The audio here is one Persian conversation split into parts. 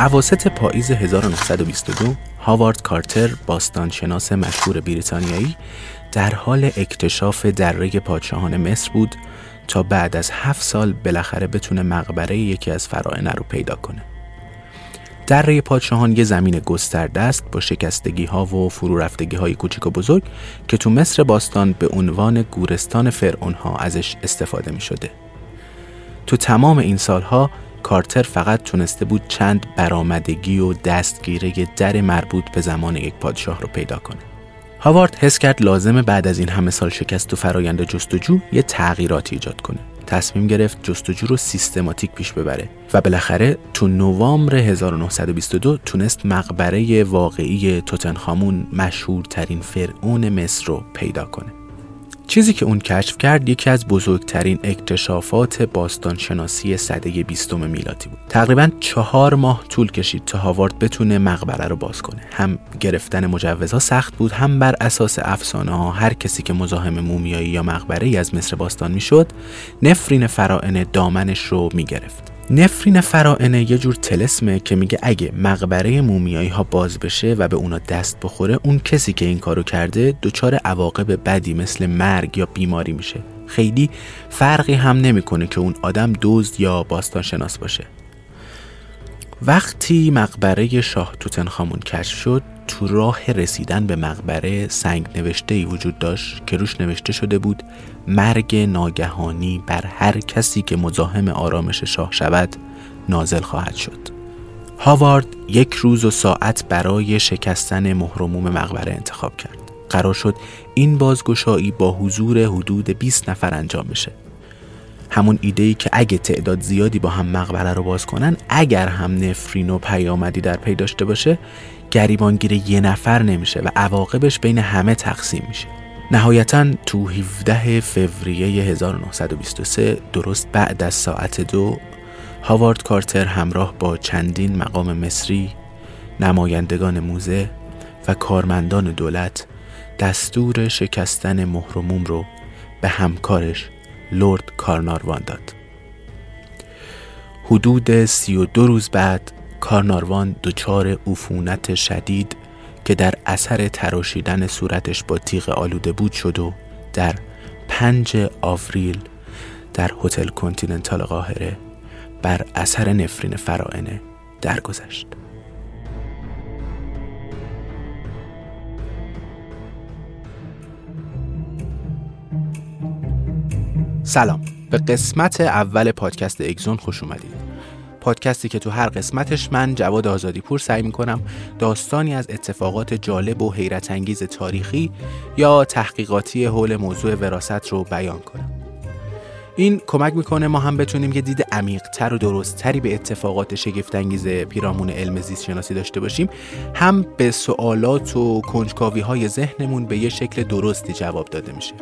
اواسط پاییز 1922 هاوارد کارتر باستانشناس مشهور بریتانیایی در حال اکتشاف دره پادشاهان مصر بود تا بعد از هفت سال بالاخره بتونه مقبره یکی از فرائنه رو پیدا کنه. دره پادشاهان یه زمین گسترده است با شکستگی ها و فرو رفتگی های کوچیک و بزرگ که تو مصر باستان به عنوان گورستان فرعون ها ازش استفاده می شده. تو تمام این سالها کارتر فقط تونسته بود چند برآمدگی و دستگیره در مربوط به زمان یک پادشاه رو پیدا کنه. هاوارد حس کرد لازمه بعد از این همه سال شکست و فرایند جستجو یه تغییراتی ایجاد کنه. تصمیم گرفت جستجو رو سیستماتیک پیش ببره و بالاخره تو نوامبر 1922 تونست مقبره واقعی توتنخامون مشهورترین فرعون مصر رو پیدا کنه. چیزی که اون کشف کرد یکی از بزرگترین اکتشافات باستانشناسی سده بیستم میلادی بود. تقریبا چهار ماه طول کشید تا هاوارد بتونه مقبره رو باز کنه. هم گرفتن مجوزها سخت بود هم بر اساس افسانه ها هر کسی که مزاحم مومیایی یا مقبره ای از مصر باستان می‌شد نفرین فرائن دامنش رو می‌گرفت. نفرین فرائنه یه جور تلسمه که میگه اگه مقبره مومیایی ها باز بشه و به اونا دست بخوره اون کسی که این کارو کرده دچار عواقب بدی مثل مرگ یا بیماری میشه. خیلی فرقی هم نمی‌کنه که اون آدم دزد یا باستان شناس باشه. وقتی مقبره شاه توتنخامون کشف شد تو راه رسیدن به مقبره سنگ نوشته ای وجود داشت که روش نوشته شده بود مرگ ناگهانی بر هر کسی که مزاحم آرامش شاه شود نازل خواهد شد. هاوارد یک روز و ساعت برای شکستن مهرموم مقبره انتخاب کرد. قرار شد این بازگشایی با حضور حدود 20 نفر انجام بشه. همون ایده ای که اگه تعداد زیادی با هم مقبره رو باز کنن اگر هم نفرین و پیامدی در پی داشته باشه گریبانگیر یه نفر نمیشه و عواقبش بین همه تقسیم میشه. نهایتا تو 17 فوریه 1923 درست بعد از ساعت دو هاوارد کارتر همراه با چندین مقام مصری نمایندگان موزه و کارمندان دولت دستور شکستن مهرموم رو به همکارش لورد کارناروان داد. حدود سی و دو روز بعد کارناروان دچار عفونت شدید که در اثر تراشیدن صورتش با تیغ آلوده بود شد و در پنج آوریل در هتل کنتیننتال قاهره بر اثر نفرین فرائنه درگذشت. سلام به قسمت اول پادکست اگزون خوش اومدید پادکستی که تو هر قسمتش من جواد آزادی پور سعی می‌کنم داستانی از اتفاقات جالب و حیرت انگیز تاریخی یا تحقیقاتی حول موضوع وراست رو بیان کنم. این کمک می‌کنه ما هم بتونیم یه دید عمیقتر و درستتری به اتفاقات شگفتانگیز پیرامون علم زیست شناسی داشته باشیم. هم به سوالات و کنجکاوی های ذهنمون به یه شکل درستی جواب داده میشه.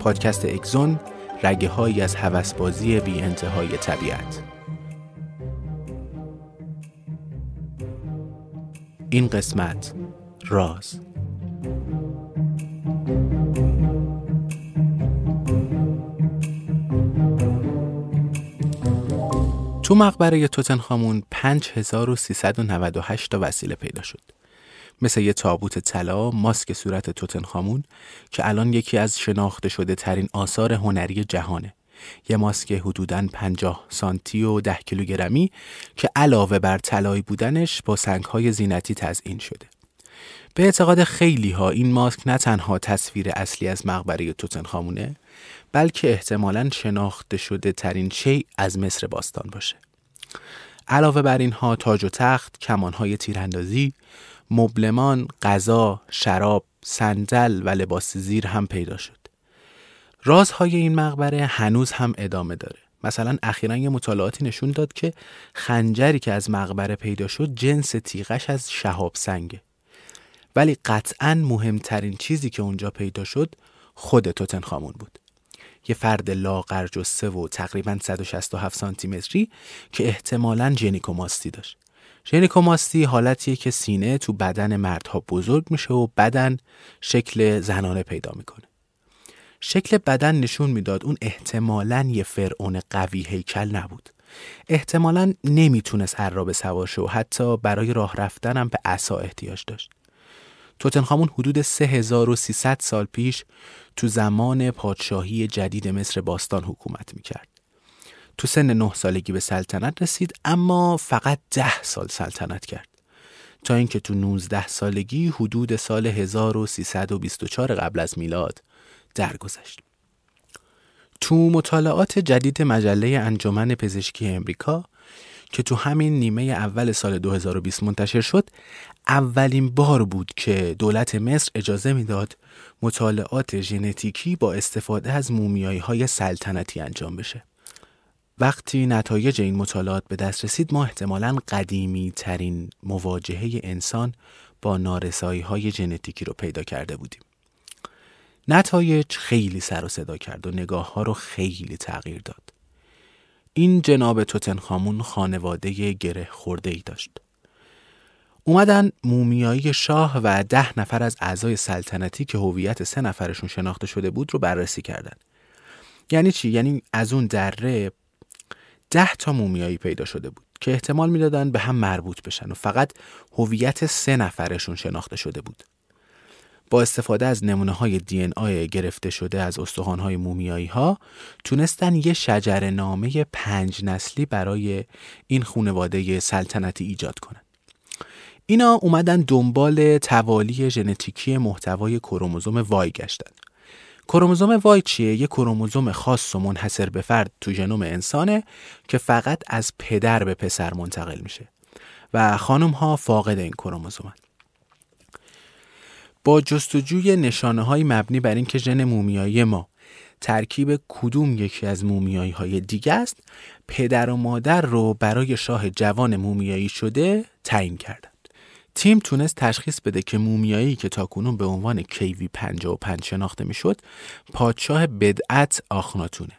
پادکست اگزون رگه های از هوسبازی بی انتهای طبیعت. این قسمت راز. تو مقبره توتنخامون 5398 تا وسیله پیدا شد. مثل یه تابوت طلا، ماسک صورت توتنخامون که الان یکی از شناخته شده ترین آثار هنری جهانه. یه ماسک حدوداً 50 سانتی و 10 کیلوگرمی که علاوه بر طلایی بودنش با سنگهای زینتی تزئین شده. به اعتقاد خیلی ها این ماسک نه تنها تصویر اصلی از مقبره توتنخامونه بلکه احتمالا شناخته شده ترین شی از مصر باستان باشه. علاوه بر اینها تاج و تخت، کمانهای تیراندازی، مبلمان، غذا، شراب، صندل و لباس زیر هم پیدا شد. رازهای این مقبره هنوز هم ادامه داره. مثلا اخیرا یه مطالعاتی نشون داد که خنجری که از مقبره پیدا شد جنس تیغش از شهاب سنگه. ولی قطعا مهمترین چیزی که اونجا پیدا شد خود توتنخامون بود. یه فرد لاغر جسه و تقریبا 167 سانتی متری که احتمالاً ژنیکوماستی داشت. ژنیکوماستی حالتیه که سینه تو بدن مردها بزرگ میشه و بدن شکل زنانه پیدا می‌کنه. شکل بدن نشون می‌داد اون احتمالاً یه فرعون قوی هیکل نبود. احتمالاً نمی‌تونست عرابه سوار شه و حتی برای راه رفتن هم به عصا احتیاج داشت. توتنخامون حدود 3300 سال پیش تو زمان پادشاهی جدید مصر باستان حکومت می‌کرد. تو سن نه سالگی به سلطنت رسید اما فقط ده سال سلطنت کرد. تا اینکه تو 19 سالگی حدود سال 1324 قبل از میلاد درگذشت. تو مطالعات جدید مجله انجمن پزشکی امریکا که تو همین نیمه اول سال 2020 منتشر شد اولین بار بود که دولت مصر اجازه می‌داد مطالعات ژنتیکی با استفاده از مومیایی های سلطنتی انجام بشه. وقتی نتایج این مطالعات به دست رسید ما احتمالا قدیمی ترین مواجهه انسان با نارسایی های ژنتیکی رو پیدا کرده بودیم. نتایج خیلی سر و صدا کرد و نگاه ها رو خیلی تغییر داد. این جناب توتنخامون خانواده گره خورده ای داشت. اومدن مومیایی شاه و ده نفر از اعضای سلطنتی که هویت سه نفرشون شناخته شده بود رو بررسی کردن. یعنی چی؟ یعنی از اون دره ده تا مومیایی پیدا شده بود که احتمال می‌دادن به هم مربوط بشن و فقط هویت سه نفرشون شناخته شده بود. با استفاده از نمونه های دی ان آی گرفته شده از استخوان های مومیایی ها تونستن یه شجر نامه پنج نسلی برای این خانواده سلطنتی ایجاد کنن. اینا اومدن دنبال توالی ژنتیکی محتوای کروموزوم وای گشتن. کروموزوم وای چیه؟ یه کروموزوم خاص و منحصر به فرد تو ژنوم انسانه که فقط از پدر به پسر منتقل میشه و خانم ها فاقد این کروموزومن. با جستجوی نشانه های مبنی بر اینکه ژن مومیایی ما ترکیب کدوم یکی از مومیایی های دیگه است پدر و مادر رو برای شاه جوان مومیایی شده تعیین کردند. تیم تونست تشخیص بده که مومیایی که تاکنون به عنوان کیوی 55 شناخته می‌شد پادشاه بدعت آخناتونه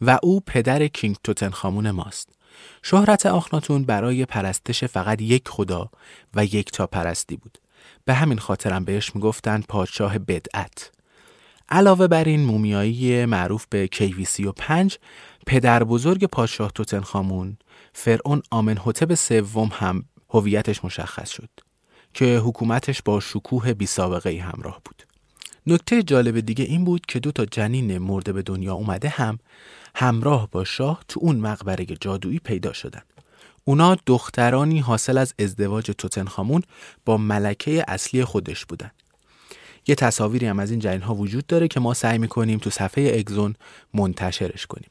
و او پدر کینگ توتنخامون ماست. شهرت آخناتون برای پرستش فقط یک خدا و یک تا پرستی بود. به همین خاطرم بهش می‌گفتن پادشاه بدعت علاوه بر این مومیایی معروف به کیوی و پنج پدر بزرگ پادشاه توتنخامون فرعون آمنحتب سوم هم هویتش مشخص شد که حکومتش با شکوه بی سابقه ای همراه بود نکته جالب دیگه این بود که دو تا جنین مرده به دنیا اومده هم همراه با شاه تو اون مقبره جادویی پیدا شدن اونا دخترانی حاصل از ازدواج توتنخامون با ملکه اصلی خودش بودن. یه تصاویری هم از این جنین ها وجود داره که ما سعی می‌کنیم تو صفحه اگزون منتشرش کنیم.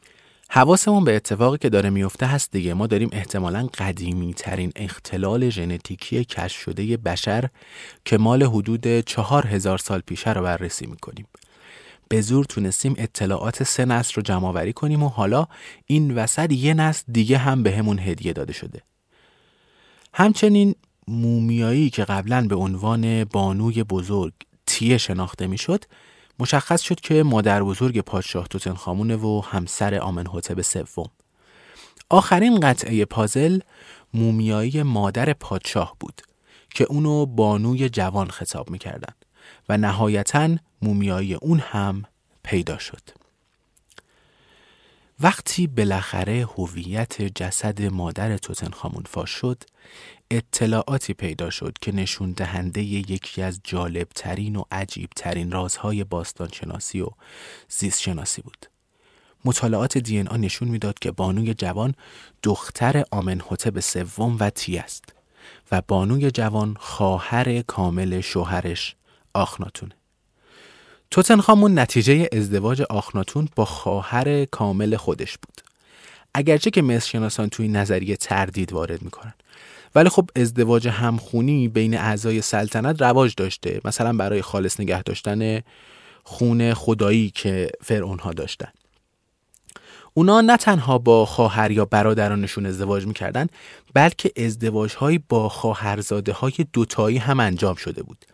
حواسمون به اتفاقی که داره میفته هست دیگه ما داریم احتمالا قدیمی ترین اختلال ژنتیکی کشف شده بشر که مال حدود چهار هزار سال پیشه رو بررسی می‌کنیم. به زور تونستیم اطلاعات سه نسل رو جمع آوری کنیم و حالا این وسط یه نسل دیگه هم به همون هدیه داده شده. همچنین مومیایی که قبلا به عنوان بانوی بزرگ تیه شناخته می‌شد مشخص شد که مادر بزرگ پادشاه توتنخامونه و همسر آمنحتب سوم. آخرین قطعه پازل مومیایی مادر پادشاه بود که اونو بانوی جوان خطاب می‌کردن و نهایتا مومیایی اون هم پیدا شد. وقتی بالاخره هویت جسد مادر توتنخامون فاش شد اطلاعاتی پیدا شد که نشون دهنده یکی از جالب ترین و عجیب ترین رازهای باستان شناسی و زیست شناسی بود. مطالعات دی آ نشون می‌داد که بانوی جوان دختر آمنحتب سوم و تی است و بانوی جوان خواهر کامل شوهرش آخناتونه. توتنخامون نتیجه ازدواج آخناتون با خواهر کامل خودش بود. اگرچه که مصر شناسان توی نظریه تردید وارد می‌کنن ولی خب ازدواج همخونی بین اعضای سلطنت رواج داشته مثلا برای خالص نگه داشتن خون خدایی که فرعون ها داشتن. اونا نه تنها با خواهر یا برادرانشون ازدواج می‌کردن بلکه ازدواج های با خواهرزاده های دوتایی هم انجام شده بود.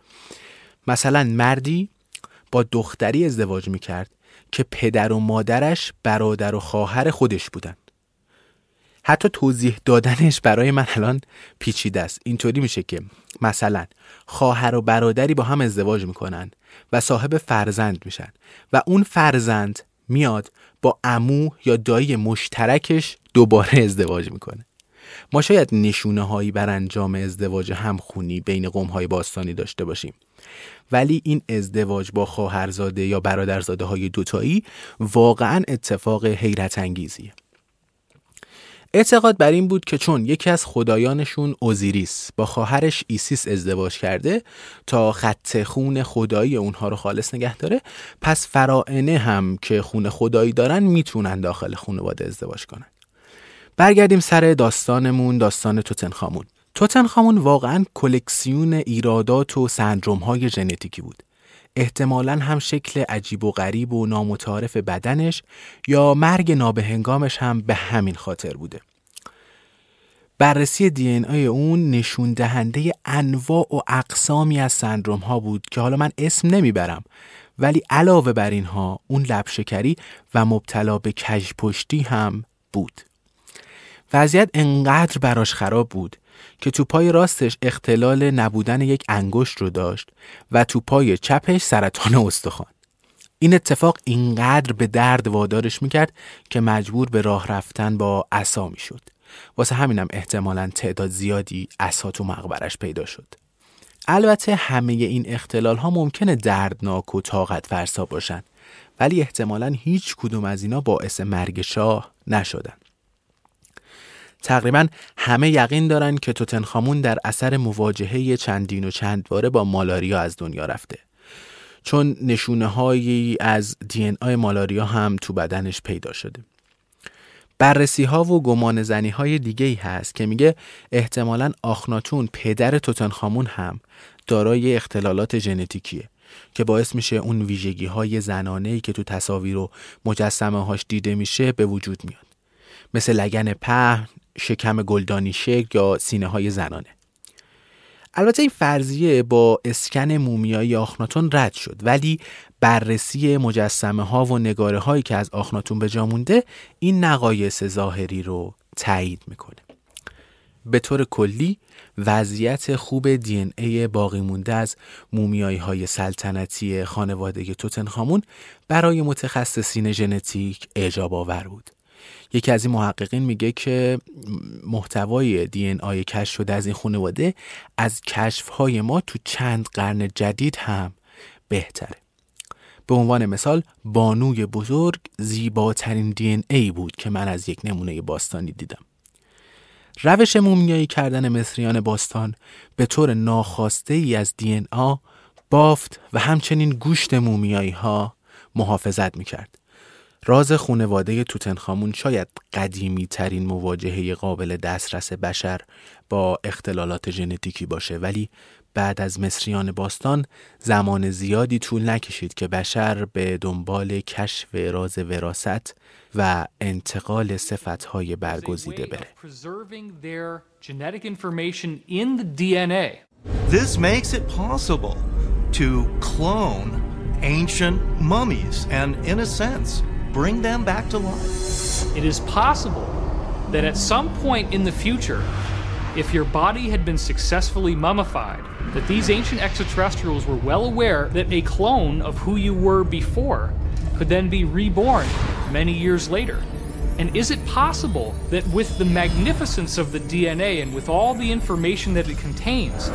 مثلا مردی با دختری ازدواج می‌کرد که پدر و مادرش برادر و خواهر خودش بودن. حتی توضیح دادنش برای من الان پیچیده است. اینطوری میشه که مثلا خواهر و برادری با هم ازدواج می‌کنن و صاحب فرزند میشن و اون فرزند میاد با امو یا دایی مشترکش دوباره ازدواج می‌کنه. ما شاید نشونه هایی بر انجام ازدواج همخونی بین قوم های باستانی داشته باشیم. ولی این ازدواج با خواهرزاده یا برادرزاده های دوتایی واقعا اتفاق حیرت انگیزیه اعتقاد بر این بود که چون یکی از خدایانشون اوزیریس با خواهرش ایسیس ازدواج کرده تا خط خون خدایی اونها رو خالص نگه داره پس فراعنه هم که خون خدایی دارن می‌تونن داخل خانواده ازدواج کنن. برگردیم سر داستانمون داستان توتنخامون. توتنخامون واقعا کلکسیون ایرادات و سندروم های ژنتیکی بود. احتمالا هم شکل عجیب و غریب و نامتعارف بدنش یا مرگ نابهنگامش هم به همین خاطر بوده. بررسی دی آی اون نشون دهنده انواع و اقسامی از سندروم ها بود که حالا من اسم نمی‌برم ولی علاوه بر اینها اون لبشکری و مبتلا به کژپشتی هم بود. وضعیت انقدر براش خراب بود که تو پای راستش اختلال نبودن یک انگشت رو داشت و تو پای چپش سرطان استخوان. این اتفاق اینقدر به درد وادارش می‌کرد که مجبور به راه رفتن با عصا می‌شد. واسه همینم احتمالا تعداد زیادی عصا تو مقبرش پیدا شد. البته همه این اختلال ها ممکنه دردناک و طاقت فرسا باشن ولی احتمالا هیچ کدوم از اینا باعث مرگ شاه نشدن. تقریبا همه یقین دارن که توتنخامون در اثر مواجهه چندین و چندواره با مالاریا از دنیا رفته. چون نشونه هایی از دی آی مالاریا هم تو بدنش پیدا شده. بررسی ها و گمان زنی های دیگه ای هست که میگه احتمالا آخناتون پدر توتنخامون هم دارای اختلالات ژنتیکیه که باعث میشه اون ویژگی های زنانه ای که تو تصاویر و مجسمه هاش دیده میشه به وجود میاد. مثل لگن پهن شکم گلدانی شکل یا سینه های زنانه. البته این فرضیه با اسکن مومیایی آخناتون رد شد ولی بررسی مجسمه ها و نگاره هایی که از آخناتون به جا مونده این نقایص ظاهری رو تایید می‌کنه. به طور کلی وضعیت خوب دی این ای باقی مونده از مومیایی های سلطنتی خانواده توتنخامون برای متخصصین ژنتیک اعجاب آور بود. یکی از این محققین میگه که محتوای دی این آی کشف شده از این خانواده از کشف های ما تو چند قرن جدید هم بهتره. به عنوان مثال بانوی بزرگ زیباترین دی این ای بود که من از یک نمونه باستانی دیدم. روش مومیایی کردن مصریان باستان به طور ناخواسته ای از دی این آ بافت و همچنین گوشت مومیایی ها محافظت می‌کرد. راز خونواده توتنخامون شاید قدیمی ترین مواجهه قابل دسترس بشر با اختلالات ژنتیکی باشه ولی بعد از مصریان باستان زمان زیادی طول نکشید که بشر به دنبال کشف راز وراست و انتقال صفتهای برگزیده بره. This makes it possible to clone ancient mummies and in a sense bring them back to life. It is possible that at some point in the future, if your body had been successfully mummified, that these ancient extraterrestrials were well aware that a clone of who you were before could then be reborn many years later. And is it possible that with the magnificence of the DNA and with all the information that it contains,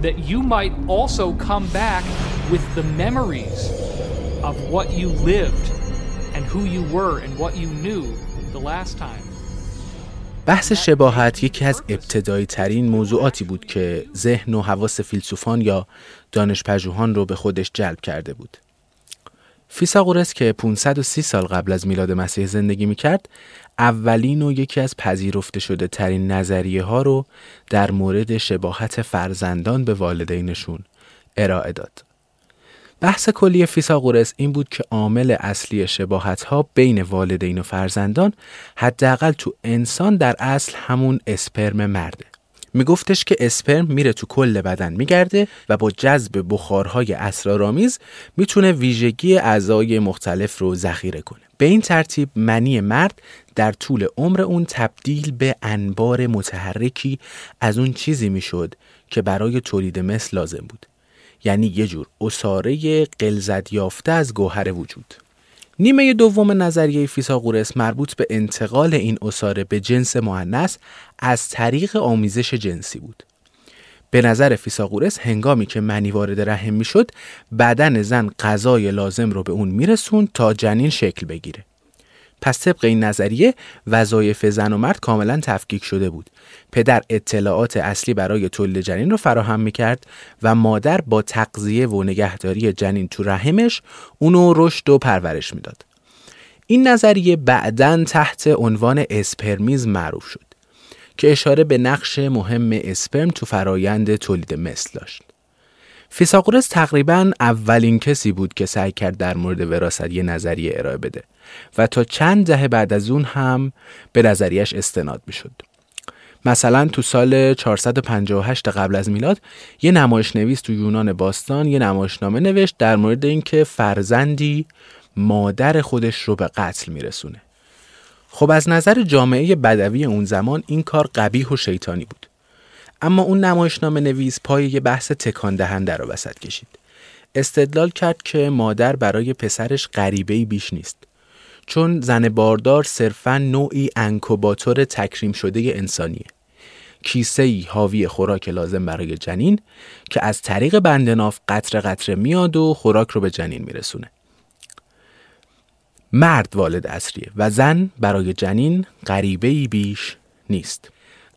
that you might also come back with the memories of what you lived who you were and what you knew the last time? بحث شباهت یکی از ابتدایی ترین موضوعاتی بود که ذهن و حواس فیلسوفان یا دانشپژوهان رو به خودش جلب کرده بود. فیساغورس که 530 سال قبل از میلاد مسیح زندگی می‌کرد اولین و یکی از پذیرفته شده ترین نظریه ها رو در مورد شباهت فرزندان به والدینشون ارائه داد. بحث کلی فیساغورس این بود که عامل اصلی شباهت ها بین والدین و فرزندان حداقل تو انسان در اصل همون اسپرم مرده. میگفتش که اسپرم میره تو کل بدن میگرده و با جذب بخارهای اسرارآمیز می‌تونه ویژگی اعضای مختلف رو ذخیره کنه. به این ترتیب منی مرد در طول عمر اون تبدیل به انبار متحرکی از اون چیزی می‌شد که برای تولید مثل لازم بود. یعنی یه جور اصاره قلزت یافته از گوهر وجود. نیمه دوم نظریه فیساغورس مربوط به انتقال این اصاره به جنس معنس از طریق آمیزش جنسی بود. به نظر فیساغورس هنگامی که منی وارد رحم می‌شد بدن زن غذای لازم رو به اون میرسون تا جنین شکل بگیره. پس طبق این نظریه وظایف زن و مرد کاملا تفکیک شده بود. پدر اطلاعات اصلی برای تولید جنین رو فراهم می‌کرد و مادر با تقضیه و نگهداری جنین تو رحمش اونو رشد و پرورش می‌داد. این نظریه بعدا تحت عنوان اسپرمیز معروف شد که اشاره به نقش مهم اسپرم تو فرایند تولید مثل داشت. فیساغورس تقریبا اولین کسی بود که سعی کرد در مورد وراثت یه نظریه ارائه بده. و تا چند دهه بعد از اون هم به نظریش استناد می‌شد. مثلا تو سال 458 قبل از میلاد یه نمایش نویس تو یونان باستان یه نمایشنامه نوشت در مورد اینکه فرزندی مادر خودش رو به قتل میرسونه. خب از نظر جامعه بدوی اون زمان این کار قبیح و شیطانی بود. اما اون نمایشنامه نویس پای یه بحث تکان دهنده رو وسط کشید. استدلال کرد که مادر برای پسرش غریبه بیش نیست. چون زن باردار صرفا نوعی انکوباتور تکریم شده انسانیه. کیسه ای حاوی خوراک لازم برای جنین که از طریق بندناف قطره قطره میاد و خوراک رو به جنین میرسونه. مرد والد اصریه و زن برای جنین غریبه ای بیش نیست.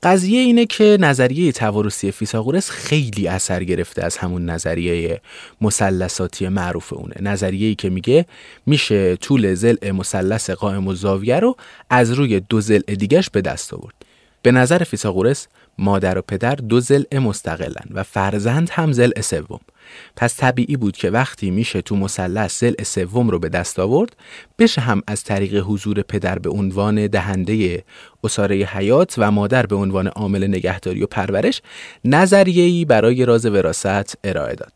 قضیه اینه که نظریه توارثی فیساغورس خیلی اثر گرفته از همون نظریه مثلثاتی معروف اونه. نظریه‌ای که میگه میشه طول زل مثلث قائم و زاویه رو از روی دو زل دیگش به دست آورد. به نظر فیساغورس مادر و پدر دو زل مستقلن و فرزند هم زل سوم. پس طبیعی بود که وقتی میشه تو مثلث زل سوم رو به دست آورد بشه هم از طریق حضور پدر به عنوان دهنده اساره حیات و مادر به عنوان عامل نگهداری و پرورش نظریه‌ای برای راز وراثت ارائه داد.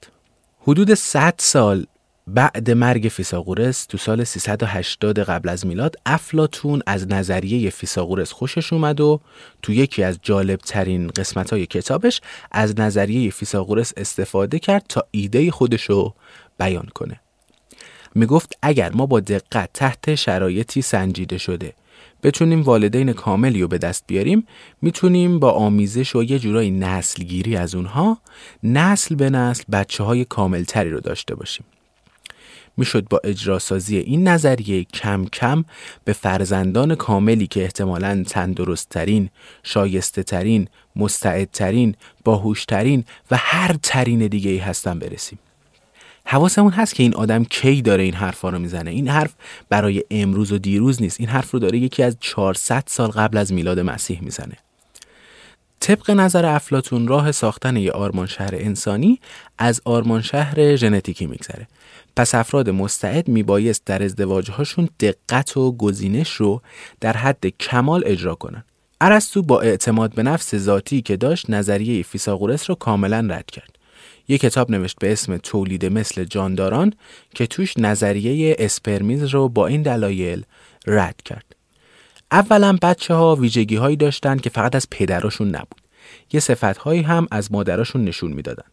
حدود 100 سال بعد مرگ فیثاغورس تو سال 380 قبل از میلاد افلاطون از نظریه فیثاغورس خوشش اومد و تو یکی از جالب ترین قسمت های کتابش از نظریه فیثاغورس استفاده کرد تا ایده خودش رو بیان کنه. می‌گفت اگر ما با دقت تحت شرایطی سنجیده شده بتونیم والدین کاملی رو به دست بیاریم می‌تونیم با آمیزش و یه جورایی نسلگیری از اونها نسل به نسل بچه های کاملتری رو داشته باشیم. می‌شد با اجراسازی این نظریه کم کم به فرزندان کاملی که احتمالاً تندرستترین، شایسته ترین، مستعدترین، باهوشترین و هر ترین دیگه ای هستن برسیم. حواسمون هست که این آدم کی داره این حرفا رو می‌زنه؟ این حرف برای امروز و دیروز نیست. این حرف رو داره یکی از 400 سال قبل از میلاد مسیح می‌زنه. طبق نظر افلاتون راه ساختن یه آرمان شهر انسانی از آرمان شهر ژنتیکی میگذره. پس افراد مستعد میبایست در ازدواجهاشون دقت و گزینش رو در حد کمال اجرا کنن. ارسطو با اعتماد به نفس ذاتی که داشت نظریه فیساغورس رو کاملا رد کرد. یک کتاب نوشت به اسم تولید مثل جانداران که توش نظریه اسپرمیز رو با این دلایل رد کرد. اولا بچه ها ویژگی هایی داشتن که فقط از پدراشون نبود. یه صفت هایی هم از مادراشون نشون می‌دادن.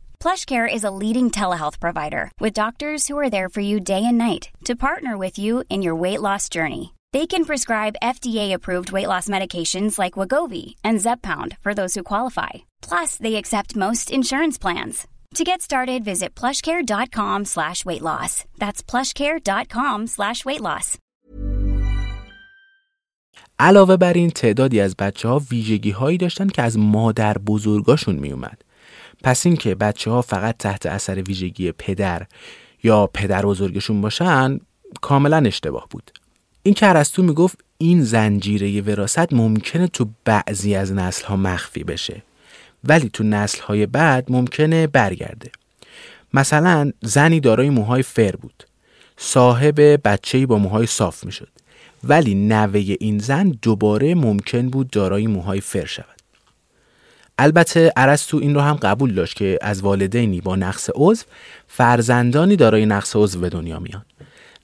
PlushCare is a leading telehealth provider with doctors who are there for you day and night to partner with you in your weight loss journey. They can prescribe FDA-approved weight loss medications like Wagovi and Zepbound for those who qualify. Plus, they accept most insurance plans. To get started, visit plushcare.com slash weight loss. That's plushcare.com slash weight loss. علاوه بر این تعدادی از بچه ها ویژگی هایی داشتن که از مادر بزرگاشون می اومد. پس اینکه بچه ها فقط تحت اثر ویژگی پدر یا پدر بزرگشون باشن کاملا اشتباه بود. این که ارسطو می‌گفت این زنجیره وراست ممکنه تو بعضی از نسل ها مخفی بشه ولی تو نسل های بعد ممکنه برگرده. مثلا زنی دارای موهای فر بود. صاحب بچه‌ای با موهای صاف می‌شد. ولی نوه این زن دوباره ممکن بود دارای موهای فر شود. البته ارسطو این رو هم قبول داشت که از والدینی با نقص عضو فرزندانی دارای نقص عضو به دنیا میان.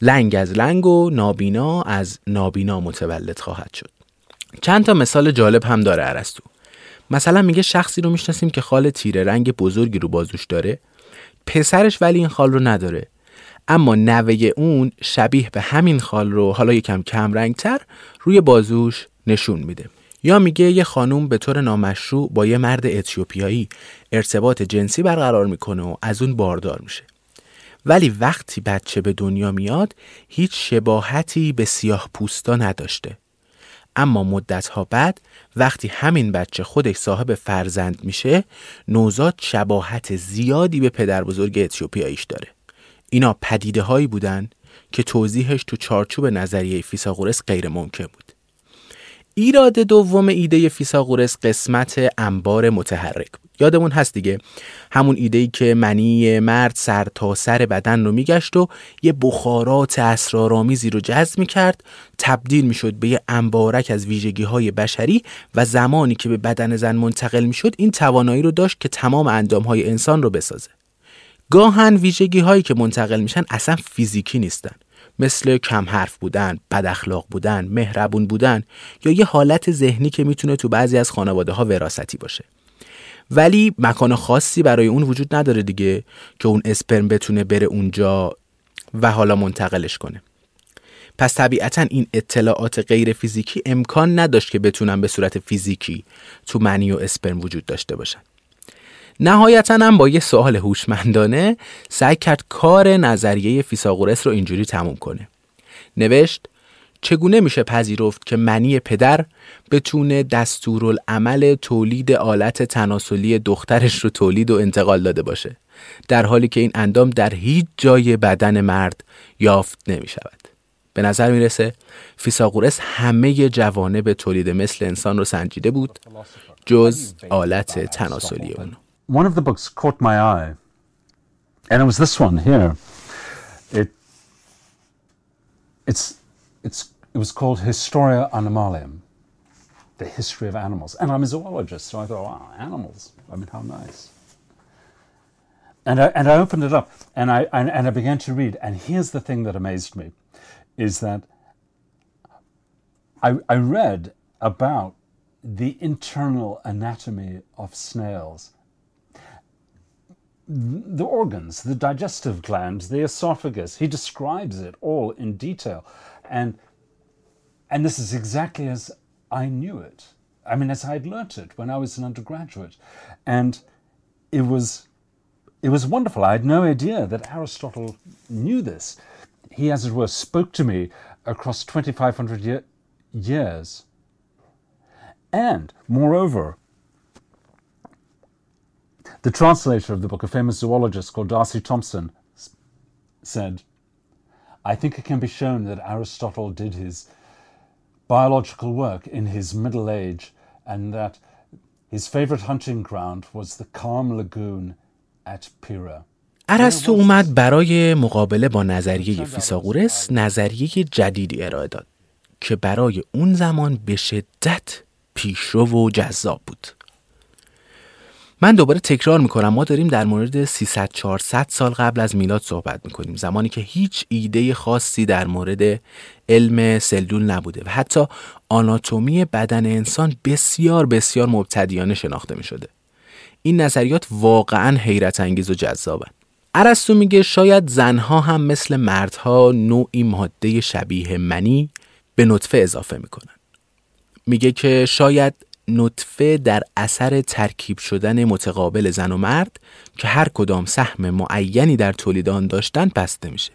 لنگ از لنگ و نابینا از نابینا متولد خواهد شد. چند تا مثال جالب هم داره ارسطو مثلا میگه شخصی رو می‌شناسیم که خال تیره رنگ بزرگی رو بازوش داره. پسرش ولی این خال رو نداره. اما نوه اون شبیه به همین خال رو حالا یکم کم رنگ تر روی بازوش نشون میده. یا میگه یه خانوم به طور نامشروع با یه مرد اتیوپیایی ارتباط جنسی برقرار می‌کنه و از اون باردار میشه. ولی وقتی بچه به دنیا میاد هیچ شباهتی به سیاه پوستا نداشته. اما مدتها بعد وقتی همین بچه خودش صاحب فرزند میشه نوزاد شباهت زیادی به پدر بزرگ اتیوپیاییش داره. اینا پدیده هایی بودن که توضیحش تو چارچوب نظریه فیساغورس غیر ممکن بود. ایراد دوم ایده فیساغورس قسمت انبار متحرک بود. یادمون هست دیگه همون ایده ای که منی مرد سر تا سر بدن رو میگشت و یه بخارات اسرارآمیزی رو جذب می‌کرد تبدیل می‌شد به یه انبارک از ویژگی های بشری و زمانی که به بدن زن منتقل می‌شد این توانایی رو داشت که تمام اندام های انسان رو بسازه. گاهن ویژگی هایی که منتقل میشن اصلا فیزیکی نیستن. مثل کم حرف بودن، بد اخلاق بودن، مهربون بودن یا یه حالت ذهنی که می‌تونه تو بعضی از خانواده ها وراستی باشه. ولی مکان خاصی برای اون وجود نداره دیگه که اون اسپرم بتونه بره اونجا و حالا منتقلش کنه. پس طبیعتا این اطلاعات غیر فیزیکی امکان نداشت که بتونن به صورت فیزیکی تو منی و اسپرم وجود داشته باشن. نهایتا هم با یه سوال هوشمندانه سعی کرد کار نظریه فیساغورس رو اینجوری تموم کنه. نوشت چگونه میشه پذیرفت که منی پدر بتونه دستورالعمل تولید آلت تناسلی دخترش رو تولید و انتقال داده باشه در حالی که این اندام در هیچ جای بدن مرد یافت نمی شود به نظر می‌رسه فیساغورس همه جوانه تولید مثل انسان رو سنجیده بود جز آلت تناسلی اونو one of the books caught my eye, and it was this one here. It it's it's it was called Historia Animalium, the history of animals. And I'm a zoologist, so I thought, wow, animals. I mean, how nice. And I, and I opened it up and I, and, and I began to read. And here's the thing that amazed me is that I, I read about the internal anatomy of snails the organs, the digestive glands, the esophagus. He describes it all in detail. And, and this is exactly as I knew it. I mean, as I had learnt it when I was an undergraduate. And it was, it was wonderful. I had no idea that Aristotle knew this. He, as it were, spoke to me across 2,500 year, years. And moreover, the translator of the book, a famous zoologist called Darcy Thompson, said, I think it can be shown that Aristotle did his biological work in his middle age and that his favorite hunting ground was the calm lagoon at Pira. ارسطو اومد برای مقابله با نظریه فیساغورس نظریه جدیدی ارائه داد که برای اون زمان به شدت پیشرو و جذاب بود من دوباره تکرار می‌کنم. ما داریم در مورد 300 400 سال قبل از میلاد صحبت می‌کنیم. زمانی که هیچ ایده خاصی در مورد علم سلول نبوده و حتی آناتومی بدن انسان بسیار بسیار مبتدیانه شناخته می‌شده. این نظریات واقعا حیرت انگیز و جذابن. ارسطو میگه شاید زنها هم مثل مردها نوعی ماده شبیه منی به نطفه اضافه می‌کنن. میگه که شاید نطفه در اثر ترکیب شدن متقابل زن و مرد که هر کدام سهم معینی در تولید آن داشتن بسته میشه.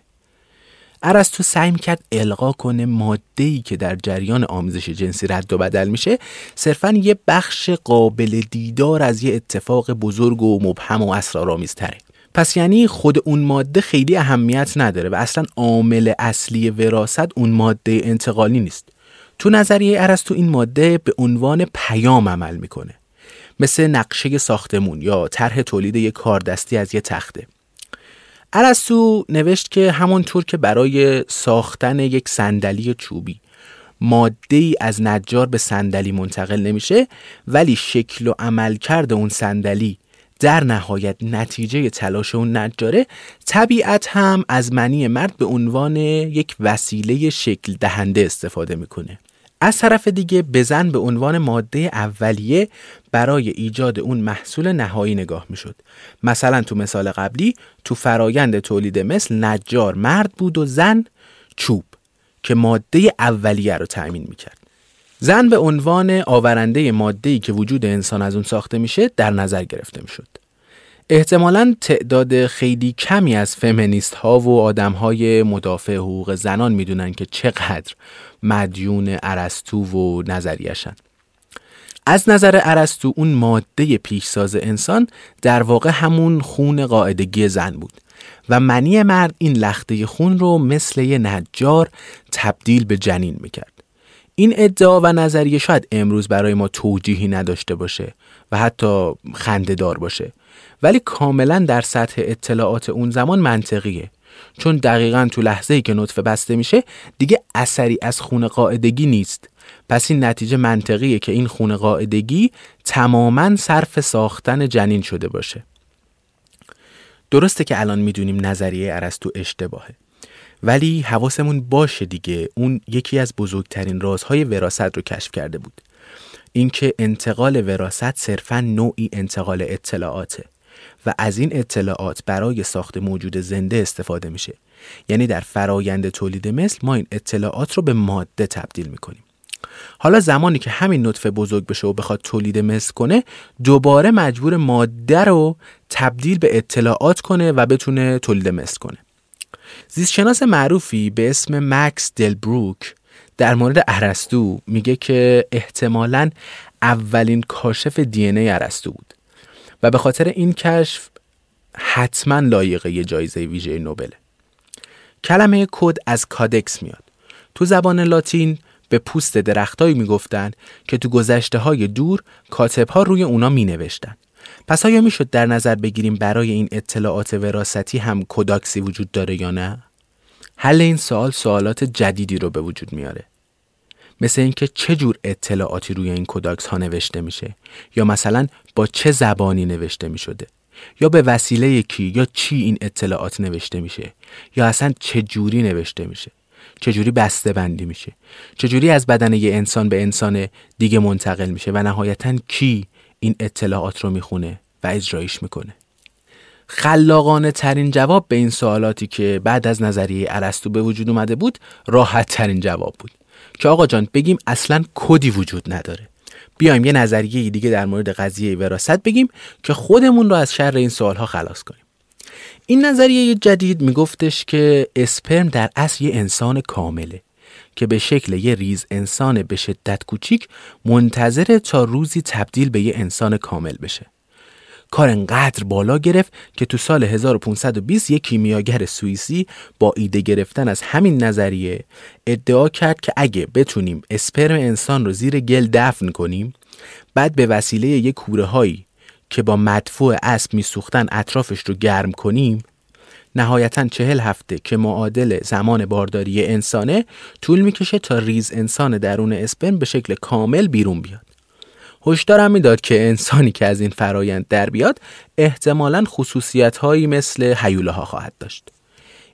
ارسطو سعی کرد القا کنه ماده ای که در جریان آمیزش جنسی رد و بدل میشه صرفا یه بخش قابل دیدار از یه اتفاق بزرگ و مبهم و اسرارآمیزتره. پس یعنی خود اون ماده خیلی اهمیت نداره و اصلا عامل اصلی وراست اون ماده انتقالی نیست. تو نظریه ارسطو این ماده به عنوان پیام عمل می‌کنه. مثل نقشه ساختمون یا طرح تولید یک کاردستی از یه تخته. ارسطو نوشت که همونطور که برای ساختن یک صندلی چوبی ماده ای از نجار به صندلی منتقل نمیشه ولی شکل و عمل کرده اون صندلی در نهایت نتیجه تلاش اون نجاره طبیعت هم از منی مرد به عنوان یک وسیله شکل دهنده استفاده می‌کنه. از طرف دیگه بزن به عنوان ماده اولیه برای ایجاد اون محصول نهایی نگاه می‌شد مثلا تو مثال قبلی تو فرایند تولید مثل نجار مرد بود و زن چوب که ماده اولیه رو تأمین می‌کرد زن به عنوان آورنده ماده‌ای که وجود انسان از اون ساخته میشه در نظر گرفته می‌شد. احتمالا تعداد خیلی کمی از فمینیست ها و آدم های مدافع حقوق زنان می‌دونن که چقدر مدیون ارسطو و نظریشن. از نظر ارسطو اون ماده پیشساز انسان در واقع همون خون قاعدگی زن بود و منی مرد این لخته خون رو مثل یه نجار تبدیل به جنین می‌کرد. این ادعا و نظریه شاید امروز برای ما توجیهی نداشته باشه و حتی خندهدار باشه ولی کاملا در سطح اطلاعات اون زمان منطقیه. چون دقیقا تو لحظه ای که نطفه بسته میشه دیگه اثری از خون قاعدگی نیست. پس این نتیجه منطقیه که این خون قاعدگی تماما صرف ساختن جنین شده باشه. درسته که الان می‌دونیم نظریه ارسطو اشتباهه. ولی حواسمون باشه دیگه. اون یکی از بزرگترین رازهای وراست رو کشف کرده بود. اینکه انتقال وراست صرفا نوعی انتقال اطلاعاته. و از این اطلاعات برای ساخت موجود زنده استفاده میشه. یعنی در فرایند تولید مثل ما این اطلاعات رو به ماده تبدیل می‌کنیم. حالا زمانی که همین نطفه بزرگ بشه و بخواد تولید مثل کنه دوباره مجبور ماده رو تبدیل به اطلاعات کنه و بتونه تولید مثل کنه. زیستشناس معروفی به اسم مکس دلبروک در مورد ارسطو میگه که احتمالا اولین کاشف دی ارسطو بود. و به خاطر این کشف حتما لایق یه جایزه ویژه نوبله کلمه کد از codex میاد تو زبان لاتین به پوست درختهایی می‌گفتن که تو گذشته های دور کاتب ها روی اونا می نوشتن. پس آیا می‌شد در نظر بگیریم برای این اطلاعات وراثتی هم codex ی وجود داره یا نه؟ حل این سوال سوالات جدیدی رو به وجود میاره. مثل اینکه چه جور اطلاعاتی روی این codex ها نوشته میشه یا مثلا با چه زبانی نوشته می‌شده یا به وسیله کی یا چی این اطلاعات نوشته میشه یا اصلا چه جوری نوشته میشه چه جوری بسته بندی میشه چه جوری از بدن یه انسان به انسان دیگه منتقل میشه و نهایتا کی این اطلاعات رو می‌خونه و اجرایش می‌کنه. خلاقانه ترین جواب به این سوالاتی که بعد از نظریه ارسطو به وجود اومده بود راحت ترین جواب بود. که آقا جان بگیم اصلا کدی وجود نداره. بیایم یه نظریه دیگه در مورد قضیه وراست بگیم که خودمون رو از شر این سوالها خلاص کنیم. این نظریه جدید میگفتش که اسپرم در اصل یه انسان کامله که به شکل یه ریز انسان به شدت کوچیک منتظر تا روزی تبدیل به یه انسان کامل بشه. کار انقدر بالا گرفت که تو سال 1520 یک کیمیاگر سوئیسی با ایده گرفتن از همین نظریه ادعا کرد که اگه بتونیم اسپرم انسان رو زیر گل دفن کنیم بعد به وسیله یک کوره هایی که با مدفوع اسب میسوختن اطرافش رو گرم کنیم نهایتا چهل هفته که معادل زمان بارداری انسانه طول می‌کشه تا ریز انسان درون اسپرم به شکل کامل بیرون بیاد. هشدارم می‌داد که انسانی که از این فرایند در بیاد احتمالا خصوصیت هایی مثل حیوله ها خواهد داشت.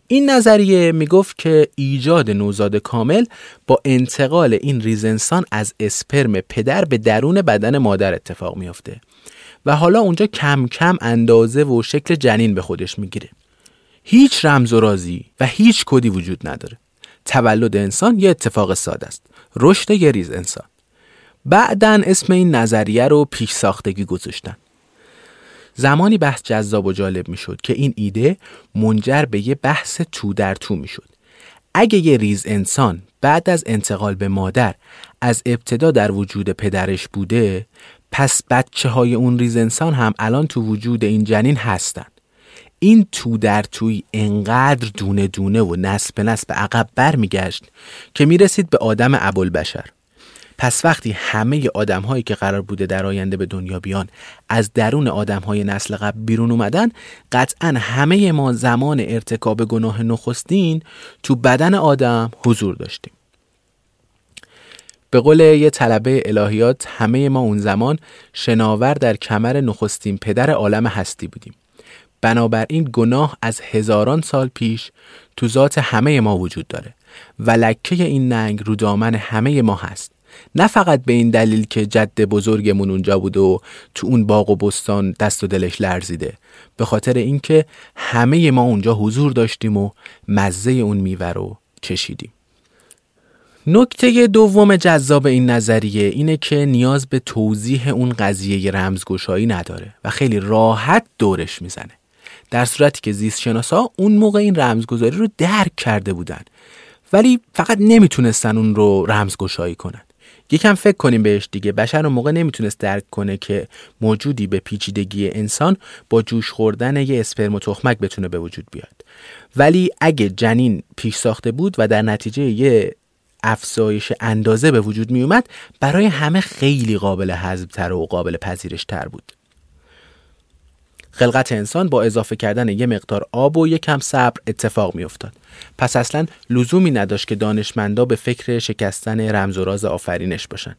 این نظریه می‌گفت که ایجاد نوزاد کامل با انتقال این ریز انسان از اسپرم پدر به درون بدن مادر اتفاق میافته و حالا اونجا کم کم اندازه و شکل جنین به خودش می‌گیره. هیچ رمز و رازی و هیچ کدی وجود نداره. تولد انسان یه اتفاق ساده است. رشد یه ریز انسان. بعدا اسم این نظریه رو پیش ساختگی گذاشتن. زمانی بحث جذاب و جالب می‌شد که این ایده منجر به یه بحث تو در تو می‌شد. اگه یه ریز انسان بعد از انتقال به مادر از ابتدا در وجود پدرش بوده پس بچه های اون ریز انسان هم الان تو وجود این جنین هستن. این تو در توی انقدر دونه دونه و نسل به نسل به عقب برمیگشت که می‌رسید به آدم ابوالبشر. پس وقتی همه آدم هایی که قرار بوده در آینده به دنیا بیان از درون آدم های نسل قبل بیرون اومدن قطعا همه ما زمان ارتکاب گناه نخستین تو بدن آدم حضور داشتیم. به قول یه طلبه الهیات همه ما اون زمان شناور در کمر نخستین پدر عالم هستی بودیم. بنابراین گناه از هزاران سال پیش تو ذات همه ما وجود داره و لکه این ننگ رو دامن همه ما هست. نه فقط به این دلیل که جد بزرگمون اونجا بود و تو اون باغ و بستان دست و دلش لرزیده. به خاطر اینکه همه ما اونجا حضور داشتیم و مزه اون میوه رو چشیدیم نکته دوم جذاب این نظریه اینه که نیاز به توضیح اون قضیه رمزگشایی نداره و خیلی راحت دورش می‌زنه. در صورتی که زیست شناسا اون موقع این رمزگذاری رو درک کرده بودن ولی فقط نمی‌تونستن اون رو رمزگشایی کنن. یکم فکر کنیم بهش دیگه. بشر اون موقع نمی‌تونست درک کنه که موجودی به پیچیدگی انسان با جوش خوردن یه اسپرم و تخمک بتونه به وجود بیاد. ولی اگه جنین پیش ساخته بود و در نتیجه یه افزایش اندازه به وجود می اومد برای همه خیلی قابل تر و قابل پذیرش تر بود. خلقت انسان با اضافه کردن یه مقدار آب و یکم صبر اتفاق می افتاد. پس اصلا لزومی نداشت که دانشمندا به فکر شکستن رمز و راز آفرینش باشن.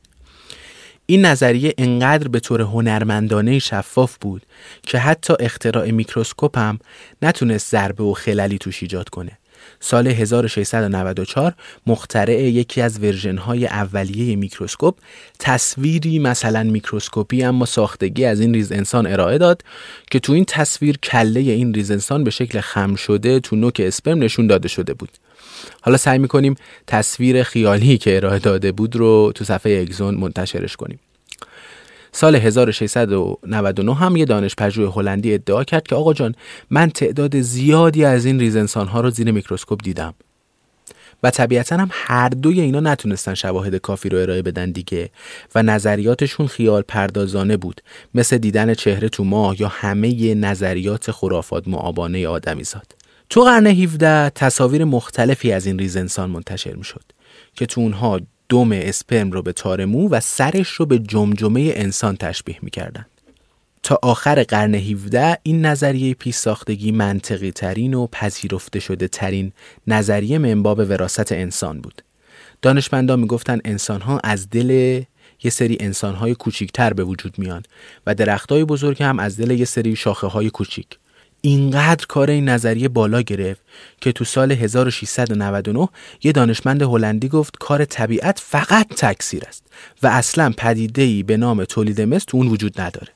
این نظریه انقدر به طور هنرمندانه شفاف بود که حتی اختراع میکروسکوپ هم نتونست ضربه و خللی توش ایجاد کنه. سال 1694 مخترع یکی از version های اولیه میکروسکوپ تصویری مثلا میکروسکوپی اما ساختگی از این ریز انسان ارائه داد که تو این تصویر کله این ریز انسان به شکل خم شده تو نوک اسپرم نشون داده شده بود. حالا سعی می‌کنیم تصویر خیالی که ارائه داده بود رو تو صفحه اگزون منتشرش کنیم. سال 1699 هم یه دانشپژوه هلندی ادعا کرد که آقا جان من تعداد زیادی از این ریز انسان ها رو زیر میکروسکوپ دیدم. و طبیعتا هم هر دوی اینا نتونستن شواهد کافی رو ارائه بدن دیگه و نظریاتشون خیال پردازانه بود. مثل دیدن چهره تو ماه یا همه نظریات خرافات معابانه آدمی زاد. تو قرن 17 تصاویر مختلفی از این ریزنسان منتشر می شد که تو اونها دم اسپرم رو به تار مو و سرش رو به جمجمه انسان تشبیه می‌کردن. تا آخر قرن 17 این نظریه پیش ساختگی منطقی ترین و پذیرفته شده ترین نظریه منباب وراست انسان بود. دانشمندان می‌گفتن انسان ها از دل یه سری انسان های به وجود میان و درخت های بزرگ هم از دل یه سری شاخه های کوچیک. اینقدر کار این نظریه بالا گرفت که تو سال 1699 یه دانشمند هلندی گفت کار طبیعت فقط تکثیر است و اصلا پدیده‌ای به نام تولید مثل تو اون وجود نداره.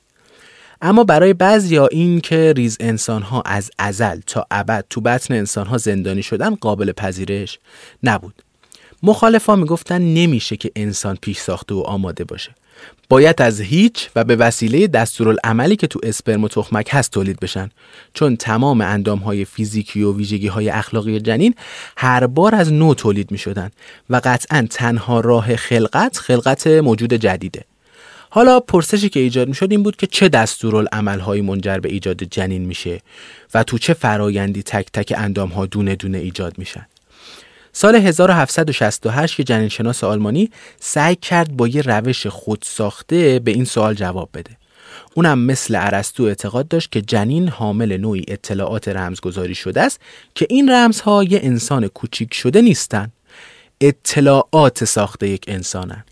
اما برای بعضیا این که ریز انسان ها از ازل تا ابد تو بطن انسان ها زندانی شدن قابل پذیرش نبود. مخالفا می‌گفتن نمیشه که انسان پیش ساخته و آماده باشه. باید از هیچ و به وسیله دستورالعملی که تو اسپرم و تخمک هست تولید بشن. چون تمام اندام های فیزیکی و ویژگی های اخلاقی جنین هر بار از نو تولید می شدن و قطعا تنها راه خلقت خلقت موجود جدیده. حالا پرسشی که ایجاد می‌شد این بود که چه دستورالعملهایی منجر به ایجاد جنین میشه و تو چه فرایندی تک تک اندام ها دونه دونه ایجاد میشن. سال 1768 که جنینشناس آلمانی سعی کرد با یه روش خودساخته به این سوال جواب بده. اونم مثل ارسطو اعتقاد داشت که جنین حامل نوعی اطلاعات رمزگذاری شده است که این رمزها یه انسان کوچیک شده نیستن. اطلاعات ساخته یک انسانن.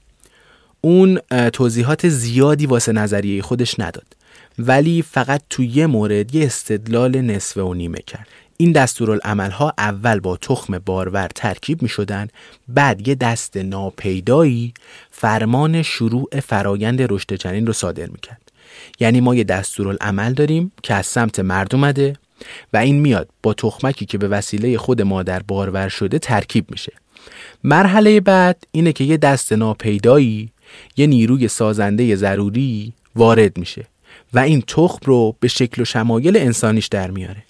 اون توضیحات زیادی واسه نظریه خودش نداد. ولی فقط تو یه مورد یه استدلال نصف و نیمه کرد. این دستورالعملها اول با تخم بارور ترکیب می شدن بعد یه دست ناپیدایی فرمان شروع فرایند رشد جنین رو صادر می کرد. یعنی ما یه دستورالعمل داریم که از سمت مرد اومده و این میاد با تخمکی که به وسیله خود مادر بارور شده ترکیب میشه. مرحله بعد اینه که یه دست ناپیدایی یه نیروی سازنده ضروری وارد میشه و این تخم رو به شکل و شمایل انسانیش در میاره.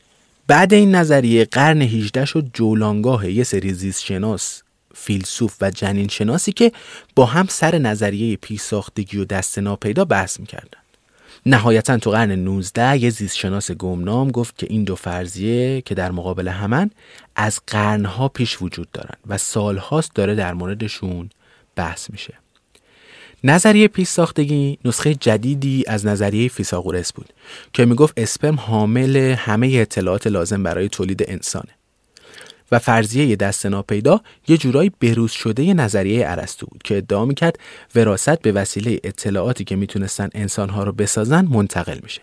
بعد این نظریه قرن 18 شد جولانگاه یه سری زیست شناس فیلسوف و جنین شناسی که با هم سر نظریه پیساختگی و دست ناپیدا بحث می‌کردن. نهایتا تو قرن 19 یه زیست شناس گمنام گفت که این دو فرضیه که در مقابل همن از قرنها پیش وجود دارن و سالهاست داره در موردشون بحث میشه. نظریه پیش ساختگی نسخه جدیدی از نظریه فیساغورس بود که می‌گفت اسپرم حامل همه اطلاعات لازم برای تولید انسانه و فرضیه دست ناپیدا یه جورایی بروز شده نظریه ارسطو بود که ادعا می‌کرد وراست به وسیله اطلاعاتی که می‌تونستن انسانها رو بسازن منتقل میشه.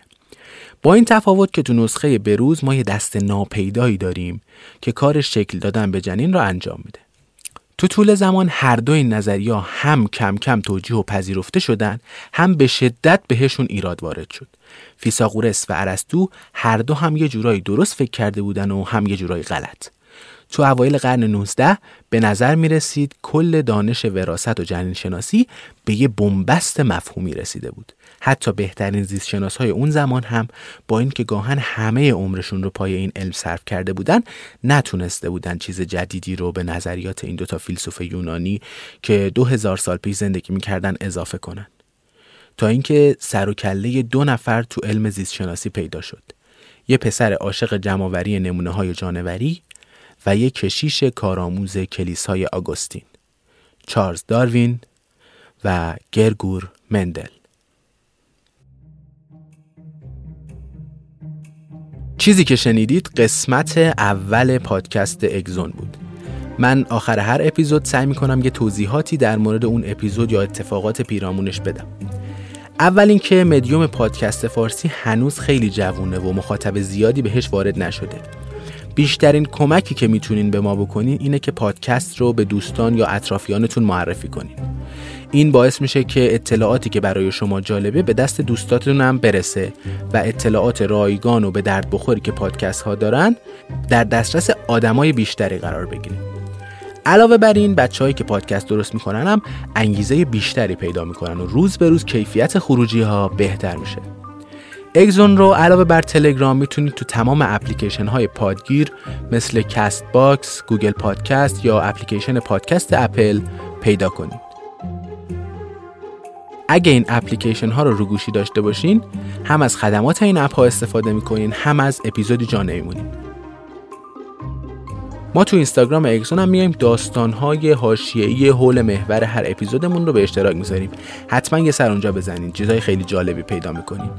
با این تفاوت که تو نسخه بروز ما یه دست ناپیدایی داریم که کار شکل دادن به جنین را انجام میده. تو طول زمان هر دو این نظریه هم کم کم توجیه و پذیرفته شدن هم به شدت بهشون ایراد وارد شد. فیساغورس و ارسطو هر دو هم یه جورایی درست فکر کرده بودن و هم یه جورایی غلط. تو اوایل قرن 19 به نظر می رسید کل دانش وراست و جنین شناسی به یه بنبست مفهومی رسیده بود. حتی بهترین زیست شناس های اون زمان هم با اینکه گاهن همه عمرشون رو پای این علم صرف کرده بودن نتونسته بودن چیز جدیدی رو به نظریات این دوتا فیلسوف یونانی که دو هزار سال پیش زندگی می‌کردن اضافه کنن. تا اینکه سر و کله دو نفر تو علم زیست شناسی پیدا شد. یه پسر عاشق جمعآوری نمونه های جانوری و یک کشیش کارآموز کلیسای آگوستین چارلز داروین و گرگور مندل. چیزی که شنیدید قسمت اول پادکست اگزون بود. من آخر هر اپیزود سعی می‌کنم یه توضیحاتی در مورد اون اپیزود یا اتفاقات پیرامونش بدم. اول اینکه مدیوم پادکست فارسی هنوز خیلی جوونه و مخاطب زیادی بهش وارد نشده. بیشترین کمکی که می‌تونین به ما بکنین اینه که پادکست رو به دوستان یا اطرافیانتون معرفی کنین. این باعث میشه که اطلاعاتی که برای شما جالبه به دست دوستاتون هم برسه و اطلاعات رایگان و به درد بخوری که پادکست ها دارن در دسترس آدمای بیشتری قرار بگیره علاوه بر این بچههایی که پادکست درست می‌کنن هم انگیزه بیشتری پیدا می‌کنن و روز به روز کیفیت خروجی ها بهتر میشه اگزون رو علاوه بر تلگرام می‌تونید تو تمام اپلیکیشن های پادگیر مثل Castbox، گوگل پادکست یا اپلیکیشن پادکست اپل پیدا کنید. اگه این اپلیکیشن ها رو رو گوشی داشته باشین هم از خدمات این اپ ها استفاده می‌کنین هم از اپیزودی جا نمیمونین. ما تو اینستاگرام اگزون هم میایم داستان های حاشیه‌ای حول محور هر اپیزودمون رو به اشتراک می‌ذاریم. حتما یه سر اونجا بزنین. چیزای خیلی جالبی پیدا می‌کنین.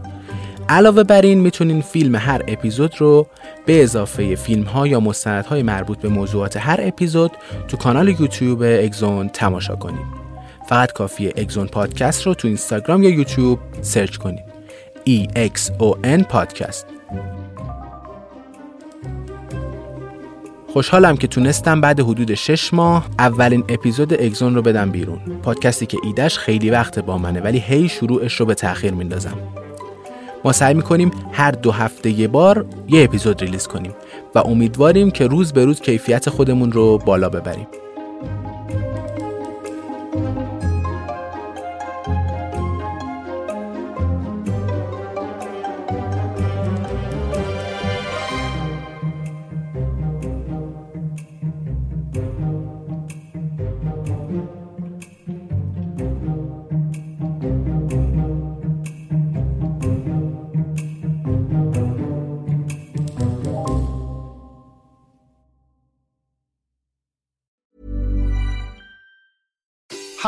علاوه بر این می‌تونین فیلم هر اپیزود رو به اضافه فیلم ها یا مستند های مربوط به موضوعات هر اپیزود تو کانال یوتیوب اگزون تماشا کنید. فقط کافیه اگزون پادکست رو تو اینستاگرام یا یوتیوب search کنید. E X O N پادکست. خوشحالم که تونستم بعد حدود 6 ماه اولین اپیزود اگزون رو بدم بیرون. پادکستی که ایدش خیلی وقت با منه ولی هی شروعش رو به تاخیر میندازم. ما سعی می‌کنیم هر دو هفته یه بار یه اپیزود release کنیم و امیدواریم که روز به روز کیفیت خودمون رو بالا ببریم